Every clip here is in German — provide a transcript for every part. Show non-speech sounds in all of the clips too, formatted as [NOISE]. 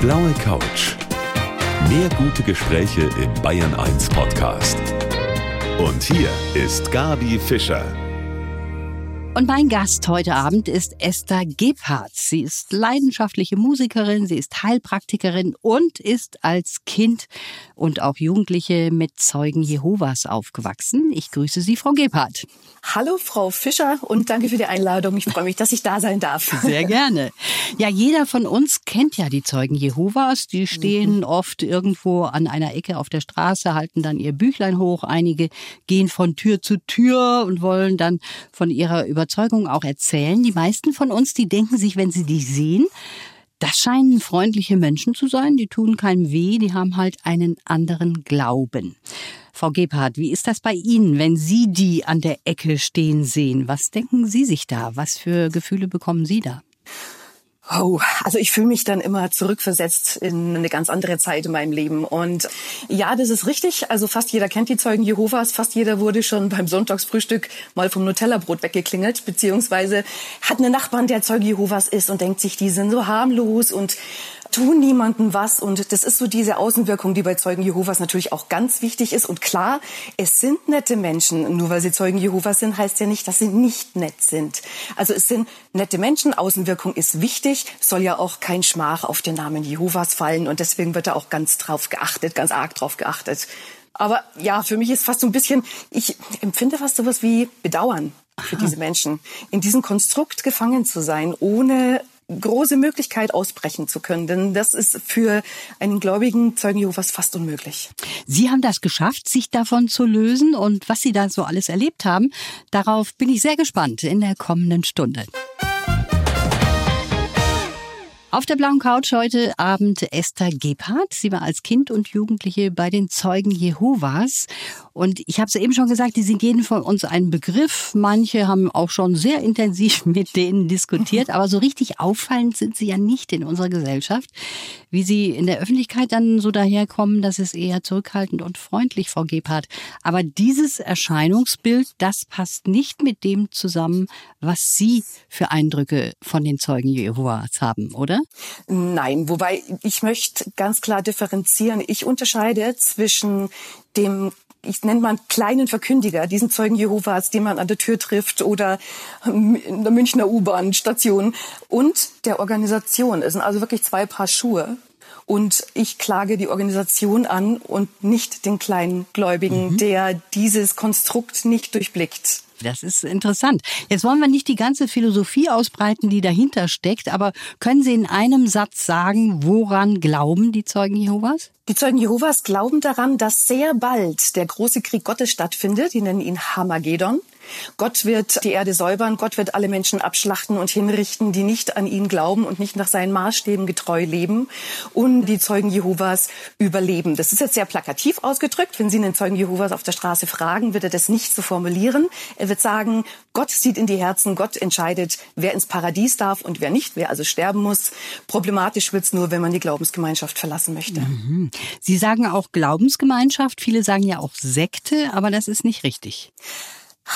blaue Couch. Mehr gute Gespräche im Bayern 1 Podcast. Und hier ist Gabi Fischer. Und mein Gast heute Abend ist Esther Gebhardt. Sie ist leidenschaftliche Musikerin, sie ist Heilpraktikerin und ist als Kind und auch Jugendliche mit Zeugen Jehovas aufgewachsen. Ich grüße Sie, Frau Gebhardt. Hallo, Frau Fischer, und danke für die Einladung. Ich freue mich, dass ich da sein darf. Sehr gerne. Ja, jeder von uns kennt ja die Zeugen Jehovas. Die stehen mhm. oft irgendwo an einer Ecke auf der Straße, halten dann ihr Büchlein hoch. Einige gehen von Tür zu Tür und wollen dann von ihrer Überzeugung auch erzählen. Die meisten von uns, die denken sich, wenn sie die sehen, das scheinen freundliche Menschen zu sein, die tun keinem weh, die haben halt einen anderen Glauben. Frau Gebhardt, wie ist das bei Ihnen, wenn Sie die an der Ecke stehen sehen? Was denken Sie sich da? Was für Gefühle bekommen Sie da? Oh, also ich fühle mich dann immer zurückversetzt in eine ganz andere Zeit in meinem Leben. Und ja, das ist richtig. Also fast jeder kennt die Zeugen Jehovas. Fast jeder wurde schon beim Sonntagsfrühstück mal vom Nutella-Brot weggeklingelt, beziehungsweise hat einen Nachbarn, der Zeuge Jehovas ist und denkt sich, die sind so harmlos und tun niemandem was. Und das ist so diese Außenwirkung, die bei Zeugen Jehovas natürlich auch ganz wichtig ist. Und klar, es sind nette Menschen. Nur weil sie Zeugen Jehovas sind, heißt ja nicht, dass sie nicht nett sind. Also es sind nette Menschen. Außenwirkung ist wichtig. Soll ja auch kein Schmach auf den Namen Jehovas fallen. Und deswegen wird da auch ganz drauf geachtet, ganz arg drauf geachtet. Aber ja, für mich ist fast so ein bisschen, ich empfinde fast sowas wie Bedauern für diese Menschen, in diesem Konstrukt gefangen zu sein, ohne große Möglichkeit ausbrechen zu können. Denn das ist für einen gläubigen Zeugen Jehovas fast unmöglich. Sie haben das geschafft, sich davon zu lösen und was Sie da so alles erlebt haben, darauf bin ich sehr gespannt in der kommenden Stunde. Auf der blauen Couch heute Abend Esther Gebhardt. Sie war als Kind und Jugendliche bei den Zeugen Jehovas. Und ich habe es eben schon gesagt, die sind jeden von uns ein Begriff. Manche haben auch schon sehr intensiv [LAUGHS] mit denen diskutiert. Aber so richtig auffallend sind sie ja nicht in unserer Gesellschaft. Wie sie in der Öffentlichkeit dann so daherkommen, das ist eher zurückhaltend und freundlich, Frau Gebhardt. Aber dieses Erscheinungsbild, das passt nicht mit dem zusammen, was Sie für Eindrücke von den Zeugen Jehovas haben, oder? Nein, wobei ich möchte ganz klar differenzieren. Ich unterscheide zwischen dem ich nenne mal einen kleinen Verkündiger, diesen Zeugen Jehovas, den man an der Tür trifft oder in der Münchner U-Bahn-Station und der Organisation. Es sind also wirklich zwei Paar Schuhe. Und ich klage die Organisation an und nicht den kleinen Gläubigen, mhm. der dieses Konstrukt nicht durchblickt. Das ist interessant. Jetzt wollen wir nicht die ganze Philosophie ausbreiten, die dahinter steckt, aber können Sie in einem Satz sagen, woran glauben die Zeugen Jehovas? Die Zeugen Jehovas glauben daran, dass sehr bald der große Krieg Gottes stattfindet. Die nennen ihn Hamagedon. Gott wird die Erde säubern, Gott wird alle Menschen abschlachten und hinrichten, die nicht an ihn glauben und nicht nach seinen Maßstäben getreu leben und die Zeugen Jehovas überleben. Das ist jetzt sehr plakativ ausgedrückt. Wenn Sie einen Zeugen Jehovas auf der Straße fragen, wird er das nicht so formulieren. Er wird sagen, Gott sieht in die Herzen, Gott entscheidet, wer ins Paradies darf und wer nicht, wer also sterben muss. Problematisch wird's nur, wenn man die Glaubensgemeinschaft verlassen möchte. Mhm. Sie sagen auch Glaubensgemeinschaft, viele sagen ja auch Sekte, aber das ist nicht richtig.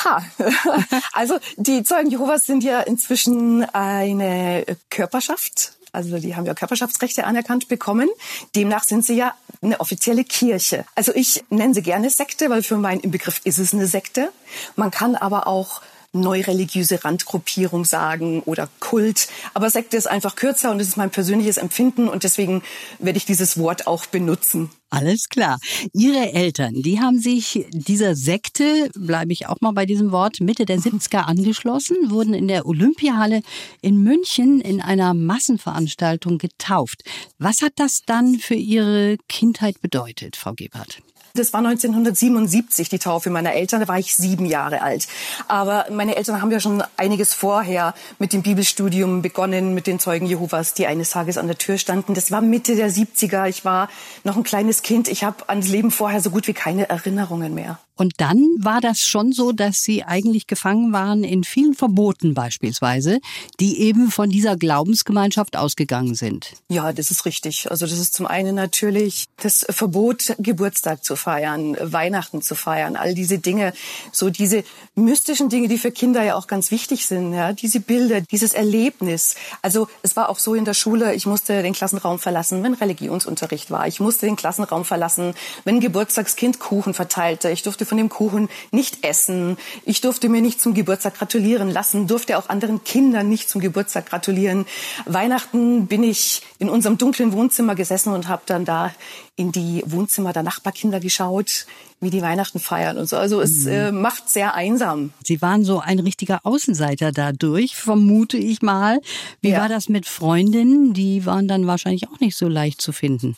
Ha, [LAUGHS] also die Zeugen Jehovas sind ja inzwischen eine Körperschaft. Also die haben ja Körperschaftsrechte anerkannt bekommen. Demnach sind sie ja eine offizielle Kirche. Also ich nenne sie gerne Sekte, weil für meinen Begriff ist es eine Sekte. Man kann aber auch neureligiöse Randgruppierung sagen oder Kult. Aber Sekte ist einfach kürzer und es ist mein persönliches Empfinden und deswegen werde ich dieses Wort auch benutzen. Alles klar. Ihre Eltern, die haben sich dieser Sekte, bleibe ich auch mal bei diesem Wort, Mitte der [LAUGHS] 70er angeschlossen, wurden in der Olympiahalle in München in einer Massenveranstaltung getauft. Was hat das dann für Ihre Kindheit bedeutet, Frau Gebhardt? Das war 1977 die Taufe meiner Eltern, da war ich sieben Jahre alt. Aber meine Eltern haben ja schon einiges vorher mit dem Bibelstudium begonnen, mit den Zeugen Jehovas, die eines Tages an der Tür standen. Das war Mitte der 70er. Ich war noch ein kleines Kind. Ich habe ans Leben vorher so gut wie keine Erinnerungen mehr. Und dann war das schon so, dass Sie eigentlich gefangen waren in vielen Verboten beispielsweise, die eben von dieser Glaubensgemeinschaft ausgegangen sind. Ja, das ist richtig. Also das ist zum einen natürlich das Verbot, Geburtstag zu feiern, Weihnachten zu feiern, all diese Dinge, so diese mystischen Dinge, die für Kinder ja auch ganz wichtig sind, ja, diese Bilder, dieses Erlebnis. Also es war auch so in der Schule, ich musste den Klassenraum verlassen, wenn Religionsunterricht war. Ich musste den Klassenraum verlassen, wenn Geburtstagskind Kuchen verteilte. Ich durfte durfte von dem Kuchen nicht essen. Ich durfte mir nicht zum Geburtstag gratulieren lassen, durfte auch anderen Kindern nicht zum Geburtstag gratulieren. Weihnachten bin ich in unserem dunklen Wohnzimmer gesessen und habe dann da in die Wohnzimmer der Nachbarkinder geschaut, wie die Weihnachten feiern und so. Also es mhm. äh, macht sehr einsam. Sie waren so ein richtiger Außenseiter dadurch, vermute ich mal. Wie ja. war das mit Freundinnen? Die waren dann wahrscheinlich auch nicht so leicht zu finden.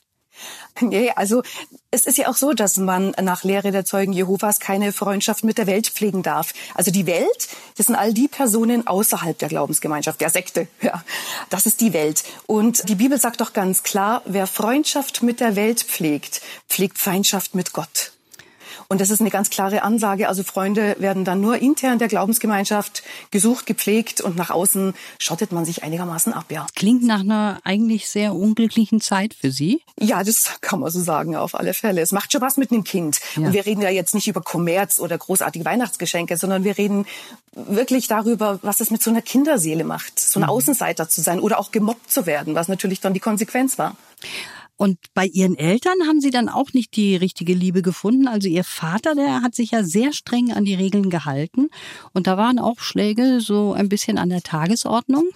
[LAUGHS] Nee, also es ist ja auch so, dass man nach Lehre der Zeugen Jehovas keine Freundschaft mit der Welt pflegen darf. Also die Welt, das sind all die Personen außerhalb der Glaubensgemeinschaft, der Sekte. [LAUGHS] Ja, das ist die Welt. Und die Bibel sagt doch ganz klar, wer Freundschaft mit der Welt pflegt, pflegt Feindschaft mit Gott. Und das ist eine ganz klare Ansage. Also Freunde werden dann nur intern der Glaubensgemeinschaft gesucht, gepflegt und nach außen schottet man sich einigermaßen ab, ja. Klingt nach einer eigentlich sehr unglücklichen Zeit für Sie. Ja, das kann man so sagen, auf alle Fälle. Es macht schon was mit einem Kind. Ja. Und wir reden ja jetzt nicht über Kommerz oder großartige Weihnachtsgeschenke, sondern wir reden wirklich darüber, was es mit so einer Kinderseele macht, so ein mhm. Außenseiter zu sein oder auch gemobbt zu werden, was natürlich dann die Konsequenz war. Und bei Ihren Eltern haben Sie dann auch nicht die richtige Liebe gefunden. Also Ihr Vater, der hat sich ja sehr streng an die Regeln gehalten. Und da waren auch Schläge so ein bisschen an der Tagesordnung.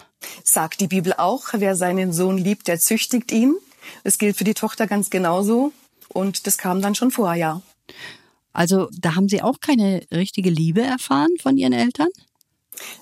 Sagt die Bibel auch, wer seinen Sohn liebt, der züchtigt ihn. Es gilt für die Tochter ganz genauso. Und das kam dann schon vorher, ja. Also da haben Sie auch keine richtige Liebe erfahren von Ihren Eltern?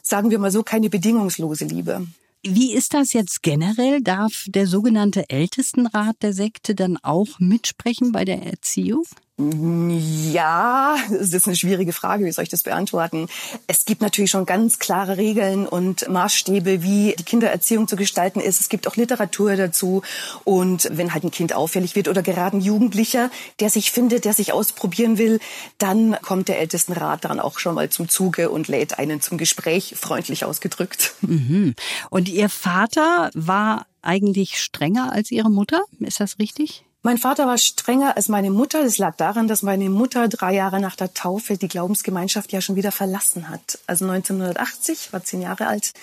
Sagen wir mal so, keine bedingungslose Liebe. Wie ist das jetzt generell? Darf der sogenannte Ältestenrat der Sekte dann auch mitsprechen bei der Erziehung? Ja, das ist eine schwierige Frage. Wie soll ich das beantworten? Es gibt natürlich schon ganz klare Regeln und Maßstäbe, wie die Kindererziehung zu gestalten ist. Es gibt auch Literatur dazu. Und wenn halt ein Kind auffällig wird oder gerade ein Jugendlicher, der sich findet, der sich ausprobieren will, dann kommt der Ältestenrat dann auch schon mal zum Zuge und lädt einen zum Gespräch, freundlich ausgedrückt. Mhm. Und Ihr Vater war eigentlich strenger als Ihre Mutter? Ist das richtig? Mein Vater war strenger als meine Mutter. Das lag daran, dass meine Mutter drei Jahre nach der Taufe die Glaubensgemeinschaft ja schon wieder verlassen hat. Also 1980, war zehn Jahre alt,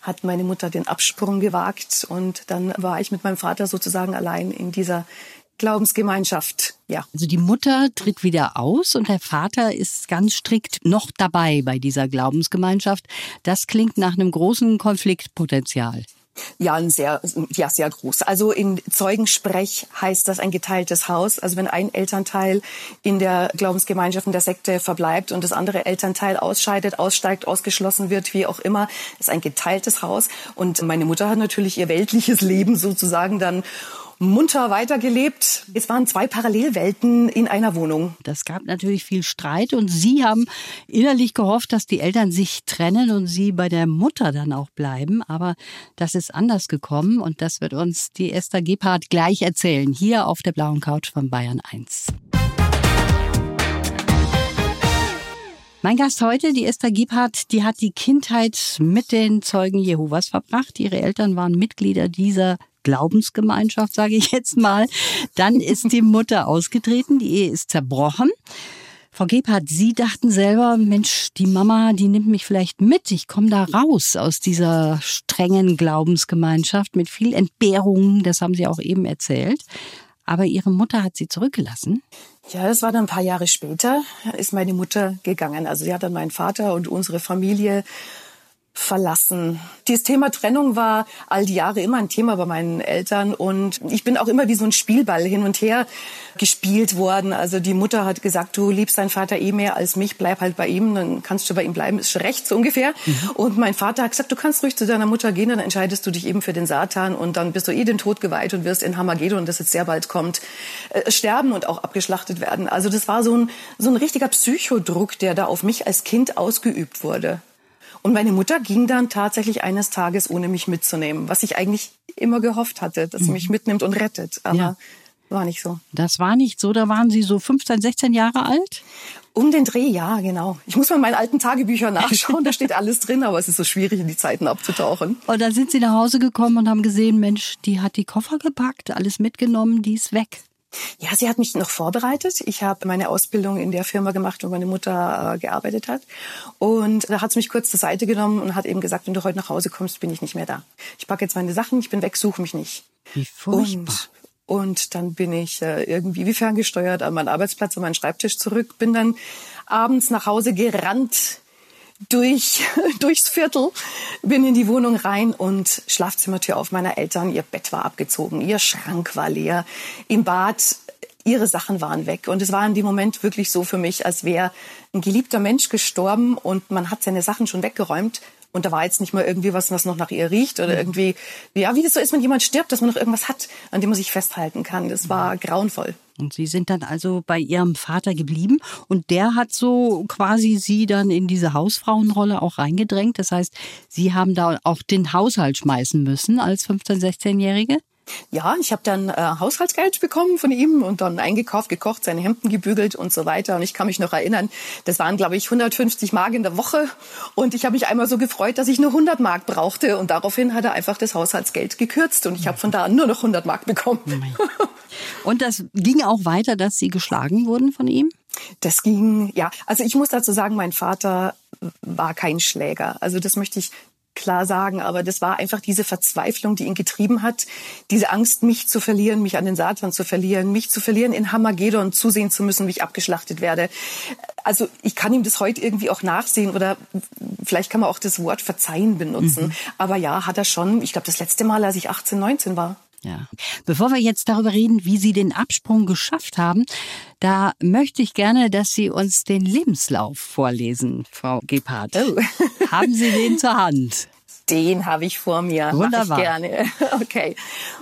hat meine Mutter den Absprung gewagt und dann war ich mit meinem Vater sozusagen allein in dieser Glaubensgemeinschaft. Ja. Also die Mutter tritt wieder aus und der Vater ist ganz strikt noch dabei bei dieser Glaubensgemeinschaft. Das klingt nach einem großen Konfliktpotenzial. Ja, ein sehr, ja, sehr groß. Also in Zeugensprech heißt das ein geteiltes Haus. Also wenn ein Elternteil in der Glaubensgemeinschaft, in der Sekte verbleibt und das andere Elternteil ausscheidet, aussteigt, ausgeschlossen wird, wie auch immer, ist ein geteiltes Haus. Und meine Mutter hat natürlich ihr weltliches Leben sozusagen dann munter weitergelebt. Es waren zwei Parallelwelten in einer Wohnung. Das gab natürlich viel Streit und Sie haben innerlich gehofft, dass die Eltern sich trennen und Sie bei der Mutter dann auch bleiben. Aber das ist anders gekommen und das wird uns die Esther Gebhardt gleich erzählen, hier auf der blauen Couch von Bayern 1. Mein Gast heute, die Esther Gebhardt, die hat die Kindheit mit den Zeugen Jehovas verbracht. Ihre Eltern waren Mitglieder dieser Glaubensgemeinschaft, sage ich jetzt mal. Dann ist die Mutter ausgetreten, die Ehe ist zerbrochen. Frau Gebhardt, Sie dachten selber, Mensch, die Mama, die nimmt mich vielleicht mit. Ich komme da raus aus dieser strengen Glaubensgemeinschaft mit viel Entbehrungen. Das haben Sie auch eben erzählt. Aber Ihre Mutter hat Sie zurückgelassen. Ja, das war dann ein paar Jahre später, ist meine Mutter gegangen. Also sie hat dann meinen Vater und unsere Familie verlassen. Dieses Thema Trennung war all die Jahre immer ein Thema bei meinen Eltern und ich bin auch immer wie so ein Spielball hin und her gespielt worden. Also die Mutter hat gesagt, du liebst deinen Vater eh mehr als mich, bleib halt bei ihm, dann kannst du bei ihm bleiben, ist recht so ungefähr. Mhm. Und mein Vater hat gesagt, du kannst ruhig zu deiner Mutter gehen, dann entscheidest du dich eben für den Satan und dann bist du eh den Tod geweiht und wirst in Hamagedon, das jetzt sehr bald kommt, äh, sterben und auch abgeschlachtet werden. Also das war so ein, so ein richtiger Psychodruck, der da auf mich als Kind ausgeübt wurde. Und meine Mutter ging dann tatsächlich eines Tages, ohne mich mitzunehmen, was ich eigentlich immer gehofft hatte, dass sie mhm. mich mitnimmt und rettet. Aber ja. war nicht so. Das war nicht so, da waren Sie so 15, 16 Jahre alt? Um den Dreh, ja, genau. Ich muss mal in meinen alten Tagebüchern nachschauen, da steht alles drin, aber es ist so schwierig, in die Zeiten abzutauchen. Und dann sind Sie nach Hause gekommen und haben gesehen, Mensch, die hat die Koffer gepackt, alles mitgenommen, die ist weg. Ja, sie hat mich noch vorbereitet. Ich habe meine Ausbildung in der Firma gemacht, wo meine Mutter äh, gearbeitet hat. Und da hat sie mich kurz zur Seite genommen und hat eben gesagt, wenn du heute nach Hause kommst, bin ich nicht mehr da. Ich packe jetzt meine Sachen, ich bin weg, suche mich nicht. Wie furchtbar. Und, und dann bin ich äh, irgendwie wie ferngesteuert an meinen Arbeitsplatz, an meinen Schreibtisch zurück, bin dann abends nach Hause gerannt durch, [LAUGHS] durchs Viertel, bin in die Wohnung rein und Schlafzimmertür auf meiner Eltern. Ihr Bett war abgezogen, ihr Schrank war leer, im Bad ihre Sachen waren weg. Und es war in dem Moment wirklich so für mich, als wäre ein geliebter Mensch gestorben und man hat seine Sachen schon weggeräumt. Und da war jetzt nicht mal irgendwie was, was noch nach ihr riecht oder irgendwie, ja, wie das so ist, wenn jemand stirbt, dass man noch irgendwas hat, an dem man sich festhalten kann. Das war grauenvoll. Und Sie sind dann also bei Ihrem Vater geblieben und der hat so quasi Sie dann in diese Hausfrauenrolle auch reingedrängt. Das heißt, Sie haben da auch den Haushalt schmeißen müssen als 15-, 16-Jährige? Ja, ich habe dann äh, Haushaltsgeld bekommen von ihm und dann eingekauft, gekocht, seine Hemden gebügelt und so weiter. Und ich kann mich noch erinnern, das waren, glaube ich, 150 Mark in der Woche. Und ich habe mich einmal so gefreut, dass ich nur 100 Mark brauchte. Und daraufhin hat er einfach das Haushaltsgeld gekürzt. Und ich habe von da an nur noch 100 Mark bekommen. und das ging auch weiter, dass Sie geschlagen wurden von ihm? Das ging, ja. Also ich muss dazu sagen, mein Vater war kein Schläger. Also das möchte ich klar sagen, aber das war einfach diese Verzweiflung, die ihn getrieben hat, diese Angst, mich zu verlieren, mich an den Satan zu verlieren, mich zu verlieren in Hamagedon, zusehen zu müssen, wie ich abgeschlachtet werde. Also ich kann ihm das heute irgendwie auch nachsehen oder vielleicht kann man auch das Wort verzeihen benutzen. Mhm. Aber ja, hat er schon, ich glaube, das letzte Mal, als ich 18, 19 war. Ja. Bevor wir jetzt darüber reden, wie Sie den Absprung geschafft haben, da möchte ich gerne, dass Sie uns den Lebenslauf vorlesen, Frau Gebhardt. Oh. [LAUGHS] haben Sie den zur Hand? Den habe ich vor mir. Wunderbar. Gerne. [LAUGHS] Okay.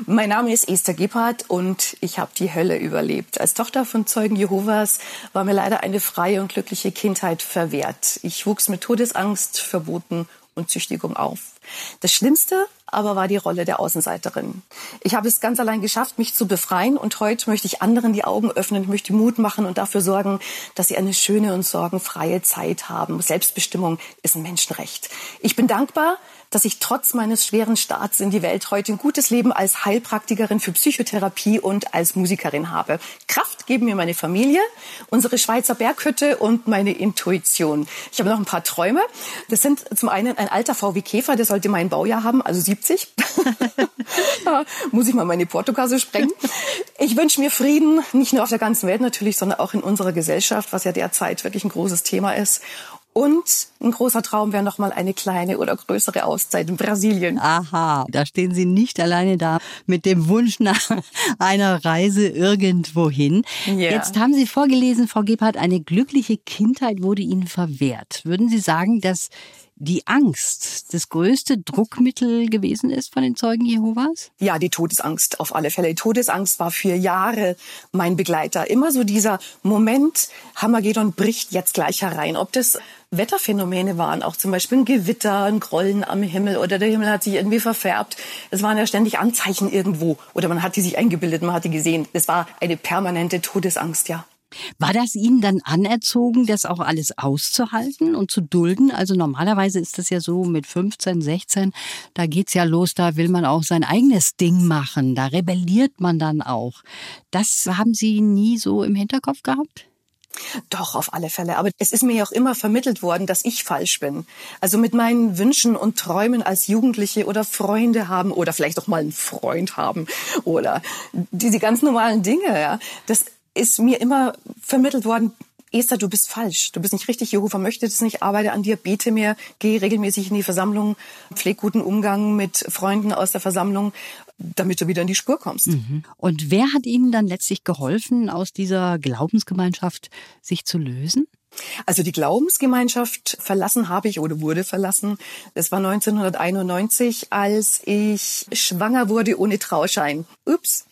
Mein Name ist Esther Gebhardt und ich habe die Hölle überlebt. Als Tochter von Zeugen Jehovas war mir leider eine freie und glückliche Kindheit verwehrt. Ich wuchs mit Todesangst, Verboten und Züchtigung auf. Das Schlimmste aber war die Rolle der Außenseiterin. Ich habe es ganz allein geschafft, mich zu befreien und heute möchte ich anderen die Augen öffnen, ich möchte Mut machen und dafür sorgen, dass sie eine schöne und sorgenfreie Zeit haben. Selbstbestimmung ist ein Menschenrecht. Ich bin dankbar, dass ich trotz meines schweren Starts in die Welt heute ein gutes Leben als Heilpraktikerin für Psychotherapie und als Musikerin habe. Kraft geben mir meine Familie, unsere Schweizer Berghütte und meine Intuition. Ich habe noch ein paar Träume. Das sind zum einen ein alter VW Käfer, der sollte mein Baujahr haben, also 70. [LAUGHS] da muss ich mal meine Portokasse sprengen. Ich wünsche mir Frieden, nicht nur auf der ganzen Welt natürlich, sondern auch in unserer Gesellschaft, was ja derzeit wirklich ein großes Thema ist. Und ein großer Traum wäre noch mal eine kleine oder größere Auszeit in Brasilien. Aha, da stehen Sie nicht alleine da mit dem Wunsch nach einer Reise irgendwohin. Yeah. Jetzt haben Sie vorgelesen, Frau Gebhardt, eine glückliche Kindheit wurde Ihnen verwehrt. Würden Sie sagen, dass die Angst das größte Druckmittel gewesen ist von den Zeugen Jehovas? Ja, die Todesangst auf alle Fälle. Die Todesangst war für Jahre mein Begleiter. Immer so dieser Moment, Hammergedon bricht jetzt gleich herein. Ob das Wetterphänomene waren, auch zum Beispiel ein Gewitter, ein Grollen am Himmel oder der Himmel hat sich irgendwie verfärbt. Es waren ja ständig Anzeichen irgendwo oder man hat die sich eingebildet, man hat die gesehen. Es war eine permanente Todesangst, ja. War das Ihnen dann anerzogen, das auch alles auszuhalten und zu dulden? Also normalerweise ist das ja so mit 15, 16, da geht's ja los, da will man auch sein eigenes Ding machen, da rebelliert man dann auch. Das haben Sie nie so im Hinterkopf gehabt? Doch, auf alle Fälle. Aber es ist mir ja auch immer vermittelt worden, dass ich falsch bin. Also mit meinen Wünschen und Träumen als Jugendliche oder Freunde haben oder vielleicht auch mal einen Freund haben oder diese ganz normalen Dinge. Ja, das ist mir immer vermittelt worden, Esther, du bist falsch. Du bist nicht richtig. Jehova möchte das nicht. Arbeite an dir, bete mehr, geh regelmäßig in die Versammlung, pfleg guten Umgang mit Freunden aus der Versammlung, damit du wieder in die Spur kommst. Mhm. Und wer hat Ihnen dann letztlich geholfen, aus dieser Glaubensgemeinschaft sich zu lösen? Also die Glaubensgemeinschaft verlassen habe ich oder wurde verlassen. Das war 1991, als ich schwanger wurde ohne Trauschein. Ups.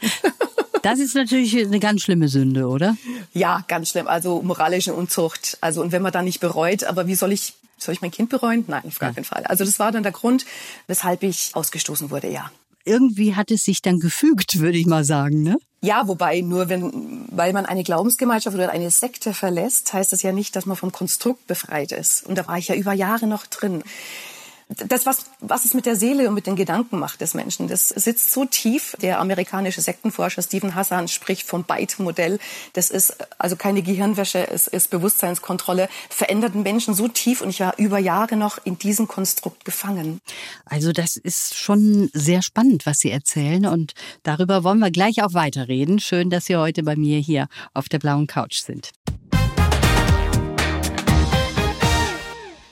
[LAUGHS] Das ist natürlich eine ganz schlimme Sünde, oder? Ja, ganz schlimm. Also moralische Unzucht. Also und wenn man da nicht bereut, aber wie soll ich soll ich mein Kind bereuen? Nein, auf gar keinen Fall. Also das war dann der Grund, weshalb ich ausgestoßen wurde, ja. irgendwie hat es sich dann gefügt, würde ich mal sagen, ne? Ja, wobei nur wenn, weil man eine Glaubensgemeinschaft oder eine Sekte verlässt, heißt das ja nicht, dass man vom Konstrukt befreit ist. Und da war ich ja über Jahre noch drin das, was, was es mit der Seele und mit den Gedanken macht des Menschen, das sitzt so tief. Der amerikanische Sektenforscher Stephen Hassan spricht vom Byte-Modell. Das ist also keine Gehirnwäsche, es ist Bewusstseinskontrolle, verändert Menschen so tief und ich war über Jahre noch in diesem Konstrukt gefangen. Also das ist schon sehr spannend, was Sie erzählen und darüber wollen wir gleich auch weiterreden. Schön, dass Sie heute bei mir hier auf der blauen Couch sind.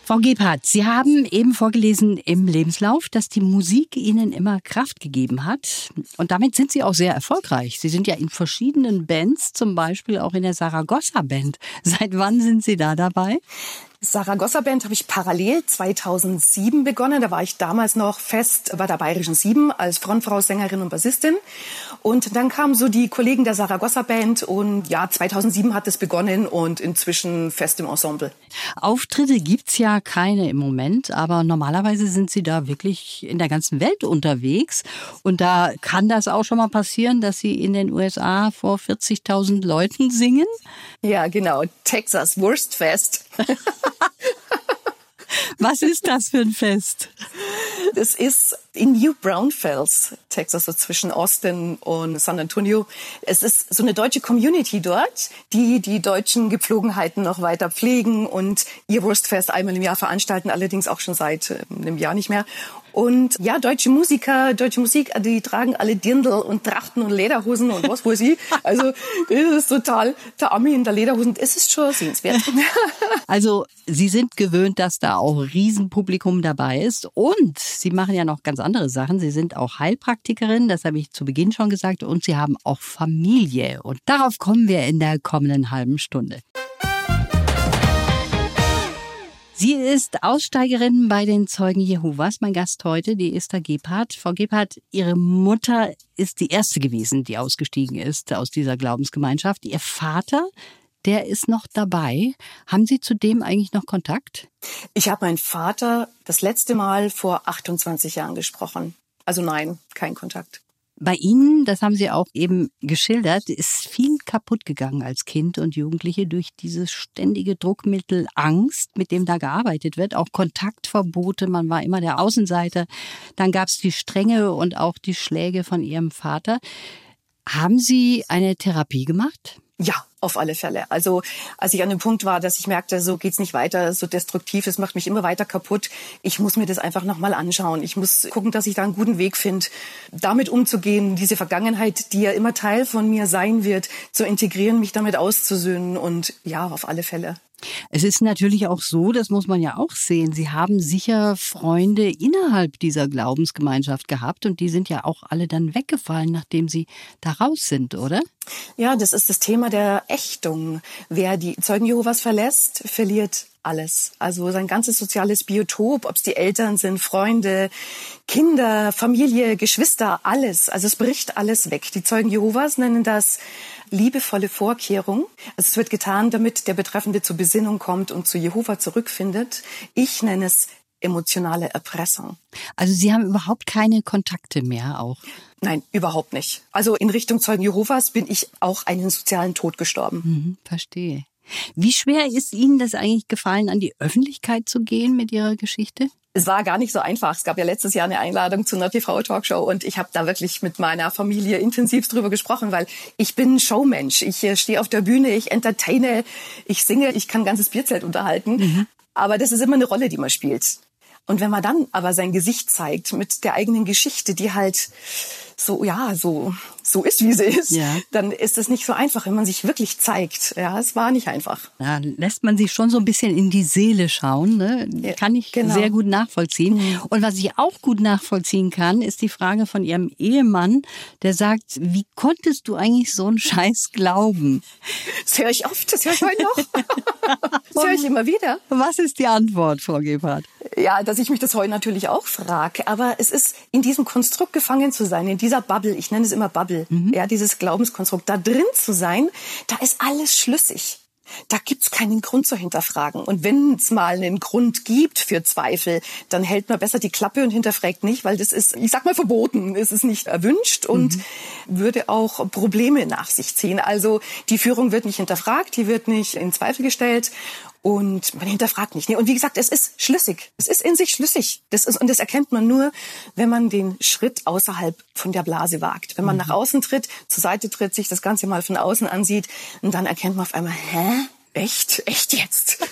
Frau Gebhardt, Sie haben eben vorgelesen im Lebenslauf, dass die Musik Ihnen immer Kraft gegeben hat. Und damit sind Sie auch sehr erfolgreich. Sie sind ja in verschiedenen Bands, zum Beispiel auch in der Saragossa Band. [LAUGHS] Seit wann sind Sie da dabei? Saragossa Band habe ich parallel 2007 begonnen. Da war ich damals noch fest bei der Bayerischen Sieben als Frontfrau, Sängerin und Bassistin. Und dann kamen so die Kollegen der Saragossa Band und ja, 2007 hat es begonnen und inzwischen fest im Ensemble. Auftritte gibt's ja keine im Moment, aber normalerweise sind Sie da wirklich in der ganzen Welt unterwegs. Und da kann das auch schon mal passieren, dass Sie in den USA vor 40.000 Leuten singen? Ja, genau. Texas Wurstfest. [LAUGHS] Was ist das für ein Fest? Das ist in New Braunfels, Texas, so zwischen Austin und San Antonio. Es ist so eine deutsche Community dort, die die deutschen Gepflogenheiten noch weiter pflegen und ihr Wurstfest einmal im Jahr veranstalten, allerdings auch schon seit äh, einem Jahr nicht mehr. Und ja, deutsche Musiker, deutsche Musik, die tragen alle Dirndl und Trachten und Lederhosen und was weiß ich. Also das ist total der Ami in der Lederhosen. Es ist schon sehenswert. [LAUGHS] Also Sie sind gewöhnt, dass da auch Riesenpublikum dabei ist. Und Sie machen ja noch ganz andere Sachen. Sie sind auch Heilpraktikerin, das habe ich zu Beginn schon gesagt. Und Sie haben auch Familie. Und darauf kommen wir in der kommenden halben Stunde. Sie ist Aussteigerin bei den Zeugen Jehovas. Mein Gast heute, die Esther Gebhardt. Frau Gebhardt, Ihre Mutter ist die erste gewesen, die ausgestiegen ist aus dieser Glaubensgemeinschaft. Ihr Vater, der ist noch dabei. Haben Sie zu dem eigentlich noch Kontakt? Ich habe meinen Vater das letzte Mal vor 28 Jahren gesprochen. Also nein, kein Kontakt. Bei Ihnen, das haben Sie auch eben geschildert, ist viel kaputt gegangen als Kind und Jugendliche durch dieses ständige Druckmittel Angst, mit dem da gearbeitet wird, auch Kontaktverbote, man war immer der Außenseiter. Dann gab es die Strenge und auch die Schläge von Ihrem Vater. Haben Sie eine Therapie gemacht? Ja, auf alle Fälle. Also als ich an dem Punkt war, dass ich merkte, so geht's nicht weiter, so destruktiv, es macht mich immer weiter kaputt. Ich muss mir das einfach nochmal anschauen. Ich muss gucken, dass ich da einen guten Weg finde, damit umzugehen, diese Vergangenheit, die ja immer Teil von mir sein wird, zu integrieren, mich damit auszusöhnen und ja, auf alle Fälle. Es ist natürlich auch so, das muss man ja auch sehen, Sie haben sicher Freunde innerhalb dieser Glaubensgemeinschaft gehabt und die sind ja auch alle dann weggefallen, nachdem Sie da raus sind, oder? Ja, das ist das Thema der Ächtung. Wer die Zeugen Jehovas verlässt, verliert alles. Also sein ganzes soziales Biotop, ob es die Eltern sind, Freunde, Kinder, Familie, Geschwister, alles. Also es bricht alles weg. Die Zeugen Jehovas nennen das liebevolle Vorkehrung. Also es wird getan, damit der Betreffende zur Besinnung kommt und zu Jehova zurückfindet. Ich nenne es emotionale Erpressung. Also Sie haben überhaupt keine Kontakte mehr auch? Nein, überhaupt nicht. Also in Richtung Zeugen Jehovas bin ich auch einen sozialen Tod gestorben. Mhm, verstehe. Wie schwer ist Ihnen das eigentlich gefallen, an die Öffentlichkeit zu gehen mit Ihrer Geschichte? es war gar nicht so einfach. Es gab ja letztes Jahr eine Einladung zu einer TV-Talkshow und ich habe da wirklich mit meiner Familie intensiv drüber gesprochen, weil ich bin Showmensch. Ich äh, stehe auf der Bühne, ich entertaine, ich singe, ich kann ein ganzes Bierzelt unterhalten. Mhm. Aber das ist immer eine Rolle, die man spielt. Und wenn man dann aber sein Gesicht zeigt mit der eigenen Geschichte, die halt so, ja, so so ist, wie sie ist, ja. dann ist es nicht so einfach, wenn man sich wirklich zeigt. Ja, es war nicht einfach. Ja, lässt man sich schon so ein bisschen in die Seele schauen. Ne? Kann ich genau. sehr gut nachvollziehen. Mhm. Und was ich auch gut nachvollziehen kann, ist die Frage von ihrem Ehemann, der sagt, wie konntest du eigentlich so einen Scheiß glauben? Das höre ich oft, das höre ich heute noch. das höre ich immer wieder. Was ist die Antwort, Frau Gebhardt? Ja, dass ich mich das heute natürlich auch frage. Aber es ist in diesem Konstrukt gefangen zu sein, in dieser Bubble. Ich nenne es immer Bubble mhm. ja, dieses Glaubenskonstrukt, da drin zu sein, da ist alles schlüssig. Da gibt's keinen Grund zu hinterfragen. Und wenn es mal einen Grund gibt für Zweifel, dann hält man besser die Klappe und hinterfragt nicht, weil das ist, ich sag mal, verboten. Es ist nicht erwünscht und mhm. würde auch Probleme nach sich ziehen. Also die Führung wird nicht hinterfragt, die wird nicht in Zweifel gestellt und man hinterfragt nicht. Und wie gesagt, es ist schlüssig. Es ist in sich schlüssig. Das ist, und das erkennt man nur, wenn man den Schritt außerhalb von der Blase wagt. Wenn man mhm. nach außen tritt, zur Seite tritt, sich das Ganze mal von außen ansieht und dann erkennt man auf einmal, hä? Echt? Echt jetzt? [LAUGHS]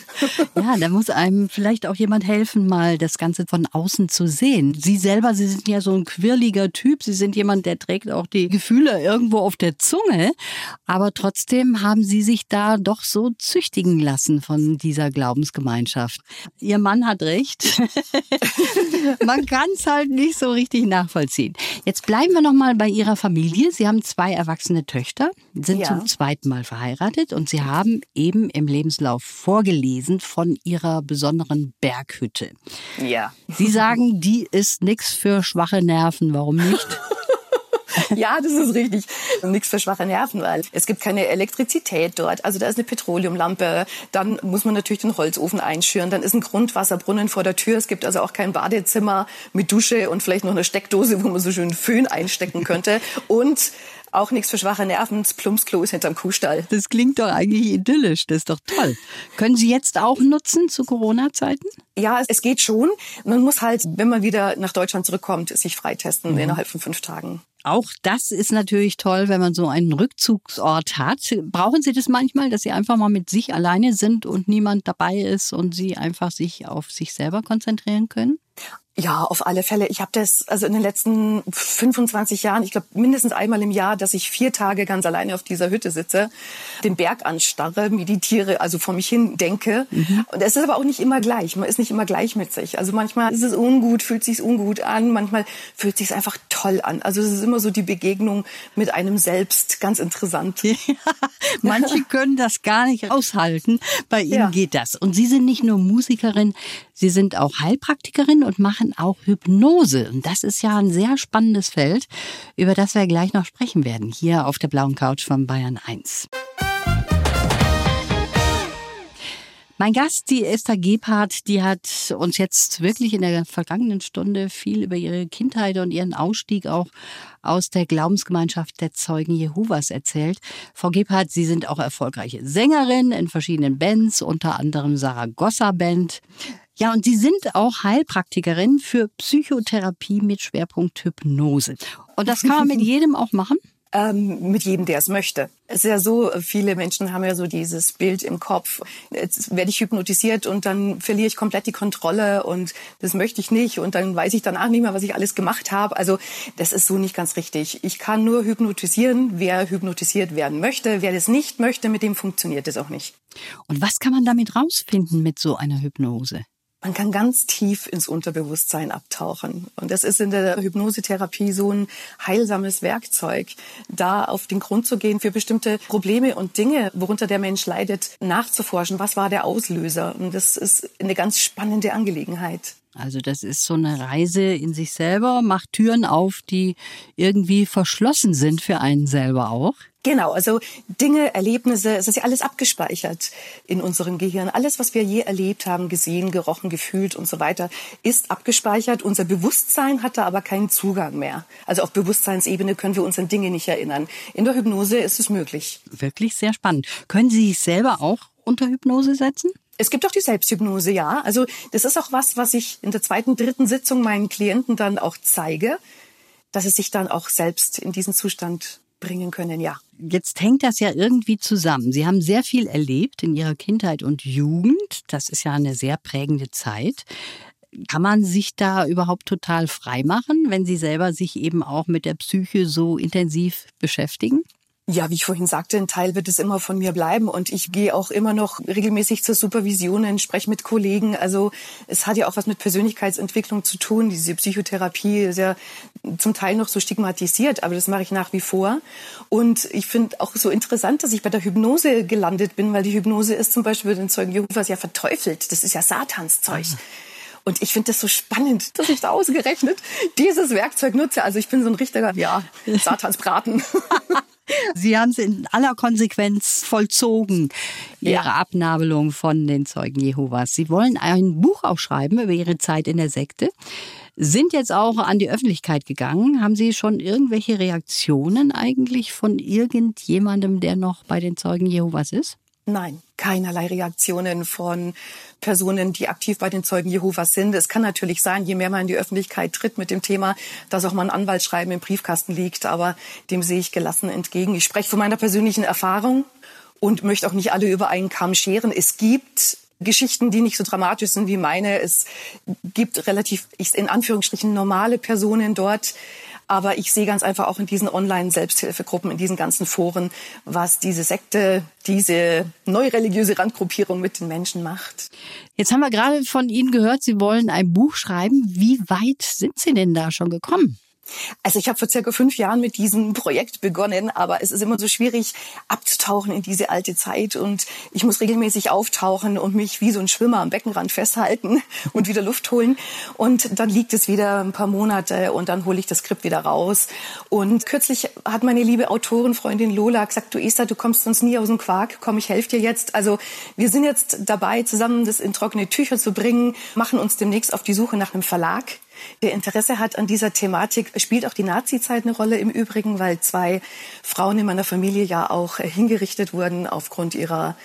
Ja, da muss einem vielleicht auch jemand helfen, mal das Ganze von außen zu sehen. Sie selber, Sie sind ja so ein quirliger Typ. Sie sind jemand, der trägt auch die Gefühle irgendwo auf der Zunge. Aber trotzdem haben Sie sich da doch so züchtigen lassen von dieser Glaubensgemeinschaft. Ihr Mann hat recht. [LAUGHS] Man kann es halt nicht so richtig nachvollziehen. Jetzt bleiben wir noch mal bei Ihrer Familie. Sie haben zwei erwachsene Töchter, sind ja. zum zweiten Mal verheiratet und Sie haben eben im Lebenslauf vorgelesen von ihrer besonderen Berghütte. Ja. Sie sagen, die ist nichts für schwache Nerven. Warum nicht? [LAUGHS] ja, das ist richtig. Nichts für schwache Nerven, weil es gibt keine Elektrizität dort. Also da ist eine Petroleumlampe. Dann muss man natürlich den Holzofen einschüren. Dann ist ein Grundwasserbrunnen vor der Tür. Es gibt also auch kein Badezimmer mit Dusche und vielleicht noch eine Steckdose, wo man so schön Föhn einstecken könnte. Und auch nichts für schwache Nerven. Das Plumpsklo ist hinterm Kuhstall. Das klingt doch eigentlich idyllisch. Das ist doch toll. Können Sie jetzt auch nutzen zu Corona-Zeiten? Ja, es geht schon. Man muss halt, wenn man wieder nach Deutschland zurückkommt, sich freitesten mhm. innerhalb von fünf Tagen. Auch das ist natürlich toll, wenn man so einen Rückzugsort hat. Brauchen Sie das manchmal, dass Sie einfach mal mit sich alleine sind und niemand dabei ist und Sie einfach sich auf sich selber konzentrieren können? Ja, auf alle Fälle. Ich habe das also in den letzten 25 Jahren, ich glaube mindestens einmal im Jahr, dass ich vier Tage ganz alleine auf dieser Hütte sitze, den Berg anstarre, meditiere, also vor mich hin denke. Mhm. Und es ist aber auch nicht immer gleich. Man ist nicht immer gleich mit sich. Also manchmal ist es ungut, fühlt sich ungut an, manchmal fühlt sich einfach toll an. Also es ist immer so die Begegnung mit einem selbst, ganz interessant. [LAUGHS] Ja, manche [LAUGHS] können das gar nicht aushalten. Bei Ihnen ja. geht das. Und Sie sind nicht nur Musikerin, Sie sind auch Heilpraktikerin und machen auch Hypnose. Und das ist ja ein sehr spannendes Feld, über das wir gleich noch sprechen werden, hier auf der blauen Couch von Bayern 1. Mein Gast, die Esther Gebhardt, die hat uns jetzt wirklich in der vergangenen Stunde viel über ihre Kindheit und ihren Ausstieg auch aus der Glaubensgemeinschaft der Zeugen Jehovas erzählt. Frau Gebhardt, Sie sind auch erfolgreiche Sängerin in verschiedenen Bands, unter anderem Saragossa Band. Ja, und Sie sind auch Heilpraktikerin für Psychotherapie mit Schwerpunkt Hypnose. Und das kann man mit [LAUGHS] jedem auch machen? Ähm, mit jedem, der es möchte. Es ist ja so, viele Menschen haben ja so dieses Bild im Kopf. Jetzt werde ich hypnotisiert und dann verliere ich komplett die Kontrolle und das möchte ich nicht und dann weiß ich danach nicht mehr, was ich alles gemacht habe. Also das ist so nicht ganz richtig. Ich kann nur hypnotisieren, wer hypnotisiert werden möchte. Wer das nicht möchte, mit dem funktioniert es auch nicht. Und was kann man damit rausfinden mit so einer Hypnose? Man kann ganz tief ins Unterbewusstsein abtauchen. Und das ist in der Hypnosetherapie so ein heilsames Werkzeug, da auf den Grund zu gehen für bestimmte Probleme und Dinge, worunter der Mensch leidet, nachzuforschen. Was war der Auslöser? Und das ist eine ganz spannende Angelegenheit. Also das ist so eine Reise in sich selber, macht Türen auf, die irgendwie verschlossen sind für einen selber auch. Genau, also Dinge, Erlebnisse, es ist ja alles abgespeichert in unserem Gehirn. Alles, was wir je erlebt haben, gesehen, gerochen, gefühlt und so weiter, ist abgespeichert. Unser Bewusstsein hat da aber keinen Zugang mehr. Also auf Bewusstseinsebene können wir uns an Dinge nicht erinnern. In der Hypnose ist es möglich. Wirklich sehr spannend. Können Sie sich selber auch unter Hypnose setzen? Es gibt auch die Selbsthypnose, ja. Also das ist auch was, was ich in der zweiten, dritten Sitzung meinen Klienten dann auch zeige, dass es sich dann auch selbst in diesen Zustand bringen können, ja. Jetzt hängt das ja irgendwie zusammen. Sie haben sehr viel erlebt in Ihrer Kindheit und Jugend. Das ist ja eine sehr prägende Zeit. Kann man sich da überhaupt total frei machen, wenn Sie selber sich eben auch mit der Psyche so intensiv beschäftigen? Ja, wie ich vorhin sagte, ein Teil wird es immer von mir bleiben und ich gehe auch immer noch regelmäßig zur Supervisionen, spreche mit Kollegen. Also es hat ja auch was mit Persönlichkeitsentwicklung zu tun. Diese Psychotherapie ist ja zum Teil noch so stigmatisiert, aber das mache ich nach wie vor. Und ich finde auch so interessant, dass ich bei der Hypnose gelandet bin, weil die Hypnose ist zum Beispiel den Zeugen Jehovas ja verteufelt. Das ist ja Satanszeug. Ah. Und ich finde das so spannend, dass ich da ausgerechnet dieses Werkzeug nutze. Also ich bin so ein richtiger, ja, [LAUGHS] Satansbraten. [LAUGHS] Sie haben es in aller Konsequenz vollzogen, Ihre ja. Abnabelung von den Zeugen Jehovas. Sie wollen ein Buch auch schreiben über Ihre Zeit in der Sekte. Sind jetzt auch an die Öffentlichkeit gegangen. Haben Sie schon irgendwelche Reaktionen eigentlich von irgendjemandem, der noch bei den Zeugen Jehovas ist? Nein, keinerlei Reaktionen von Personen, die aktiv bei den Zeugen Jehovas sind. Es kann natürlich sein, je mehr man in die Öffentlichkeit tritt mit dem Thema, dass auch mal ein Anwaltsschreiben im Briefkasten liegt, aber dem sehe ich gelassen entgegen. Ich spreche von meiner persönlichen Erfahrung und möchte auch nicht alle über einen Kamm scheren. Es gibt Geschichten, die nicht so dramatisch sind wie meine. Es gibt relativ, in Anführungsstrichen, normale Personen dort, aber ich sehe ganz einfach auch in diesen Online-Selbsthilfegruppen, in diesen ganzen Foren, was diese Sekte, diese neureligiöse Randgruppierung mit den Menschen macht. Jetzt haben wir gerade von Ihnen gehört, Sie wollen ein Buch schreiben. Wie weit sind Sie denn da schon gekommen? Also ich habe vor circa fünf Jahren mit diesem [LAUGHS] Projekt begonnen, aber es ist immer so schwierig abzutauchen in diese alte Zeit und ich muss regelmäßig auftauchen und mich wie so ein Schwimmer am Beckenrand festhalten [LAUGHS] und wieder Luft holen. Und dann liegt es wieder ein paar Monate und dann hole ich das Skript wieder raus. Und kürzlich hat meine liebe Autorenfreundin Lola gesagt, du Esther, du kommst sonst nie aus dem Quark, komm, ich helfe dir jetzt. Also wir sind jetzt dabei, zusammen das in trockene Tücher zu bringen, machen uns demnächst auf die Suche nach einem Verlag der Interesse hat an dieser Thematik, spielt auch die Nazi-Zeit eine Rolle im Übrigen, weil zwei Frauen in meiner Familie ja auch äh, hingerichtet wurden aufgrund ihrer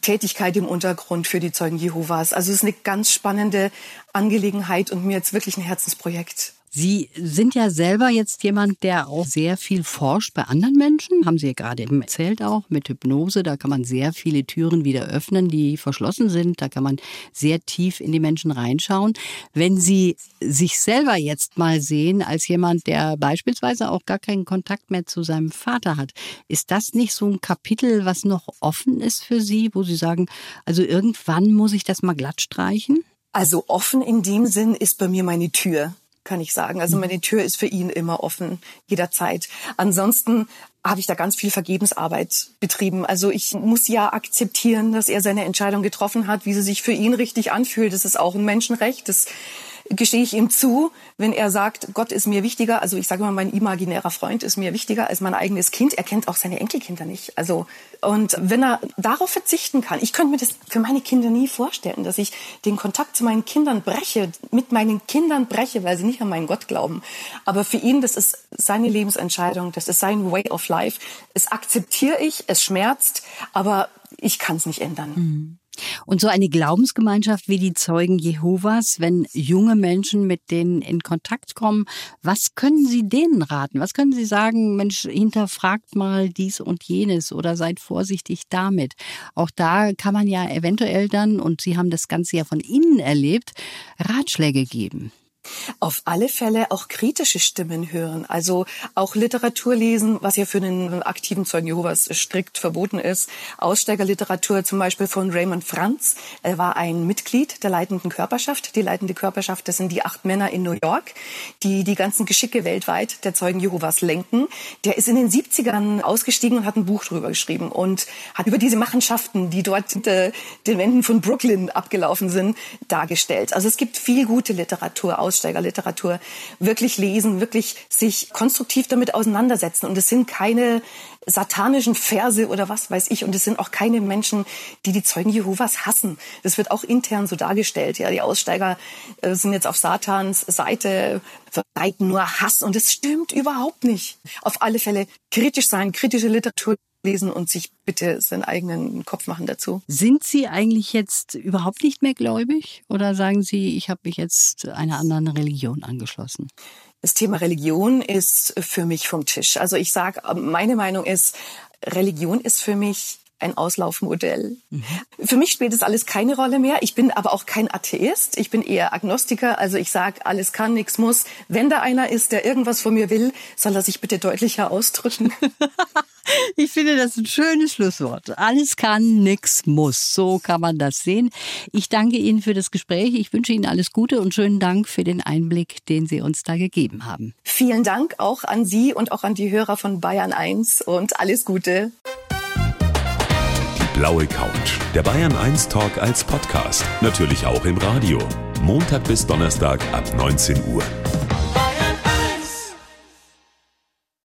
Tätigkeit im Untergrund für die Zeugen Jehovas. Also es ist eine ganz spannende Angelegenheit und mir jetzt wirklich ein Herzensprojekt. Sie sind ja selber jetzt jemand, der auch sehr viel forscht bei anderen Menschen. Haben Sie ja gerade eben erzählt auch mit Hypnose. Da kann man sehr viele Türen wieder öffnen, die verschlossen sind. Da kann man sehr tief in die Menschen reinschauen. Wenn Sie sich selber jetzt mal sehen als jemand, der beispielsweise auch gar keinen Kontakt mehr zu seinem Vater hat, ist das nicht so ein Kapitel, was noch offen ist für Sie, wo Sie sagen, also irgendwann muss ich das mal glatt streichen? Also offen in dem Sinn ist bei mir meine Tür kann ich sagen. Also meine Tür ist für ihn immer offen, jederzeit. Ansonsten habe ich da ganz viel Vergebensarbeit betrieben. Also ich muss ja akzeptieren, dass er seine Entscheidung getroffen hat, wie sie sich für ihn richtig anfühlt. Das ist auch ein Menschenrecht. Das gestehe ich ihm zu, wenn er sagt, Gott ist mir wichtiger, also ich sage mal, mein imaginärer Freund ist mir wichtiger als mein eigenes Kind. Er kennt auch seine Enkelkinder nicht. Also und wenn er darauf verzichten kann, ich könnte mir das für meine Kinder nie vorstellen, dass ich den Kontakt zu meinen Kindern breche, mit meinen Kindern breche, weil sie nicht an meinen Gott glauben. Aber für ihn, das ist seine Lebensentscheidung, das ist sein Way of Life. Es akzeptiere ich, es schmerzt, aber ich kann es nicht ändern. Mhm. Und so eine Glaubensgemeinschaft wie die Zeugen Jehovas, wenn junge Menschen mit denen in Kontakt kommen, was können Sie denen raten? Was können Sie sagen, Mensch, hinterfragt mal dies und jenes oder seid vorsichtig damit? Auch da kann man ja eventuell dann, und Sie haben das Ganze ja von innen erlebt, Ratschläge geben. Auf alle Fälle auch kritische Stimmen hören, also auch Literatur lesen, was ja für einen aktiven Zeugen Jehovas strikt verboten ist. Aussteigerliteratur zum Beispiel von Raymond Franz. Er war ein Mitglied der leitenden Körperschaft. Die leitende Körperschaft, das sind die acht Männer in New York, die die ganzen Geschicke weltweit der Zeugen Jehovas lenken. Der ist in den 70ern ausgestiegen und hat ein Buch drüber geschrieben und hat über diese Machenschaften, die dort hinter den Wänden von Brooklyn abgelaufen sind, dargestellt. Also es gibt viel gute Literatur aus Aussteigerliteratur wirklich lesen, wirklich sich konstruktiv damit auseinandersetzen. Und es sind keine satanischen Verse oder was weiß ich. Und es sind auch keine Menschen, die die Zeugen Jehovas hassen. Das wird auch intern so dargestellt. Ja, die Aussteiger äh, sind jetzt auf Satans Seite, verbreiten nur Hass. Und es stimmt überhaupt nicht. Auf alle Fälle kritisch sein, kritische Literatur lesen und sich bitte seinen eigenen Kopf machen dazu. Sind Sie eigentlich jetzt überhaupt nicht mehr gläubig oder sagen Sie, ich habe mich jetzt einer anderen Religion angeschlossen? Das Thema Religion ist für mich vom Tisch. Also ich sage, meine Meinung ist, Religion ist für mich ein Auslaufmodell. Mhm. Für mich spielt das alles keine Rolle mehr. Ich bin aber auch kein Atheist. Ich bin eher Agnostiker. Also ich sage, alles kann, nichts muss. Wenn da einer ist, der irgendwas von mir will, soll er sich bitte deutlicher ausdrücken. [LAUGHS] Ich finde das ein schönes Schlusswort. Alles kann, nichts muss. So kann man das sehen. Ich danke Ihnen für das Gespräch. Ich wünsche Ihnen alles Gute und schönen Dank für den Einblick, den Sie uns da gegeben haben. Vielen Dank auch an Sie und auch an die Hörer von Bayern 1 und alles Gute blaue Couch. Der Bayern 1 Talk als Podcast. Natürlich auch im Radio. Montag bis Donnerstag ab 19 Uhr.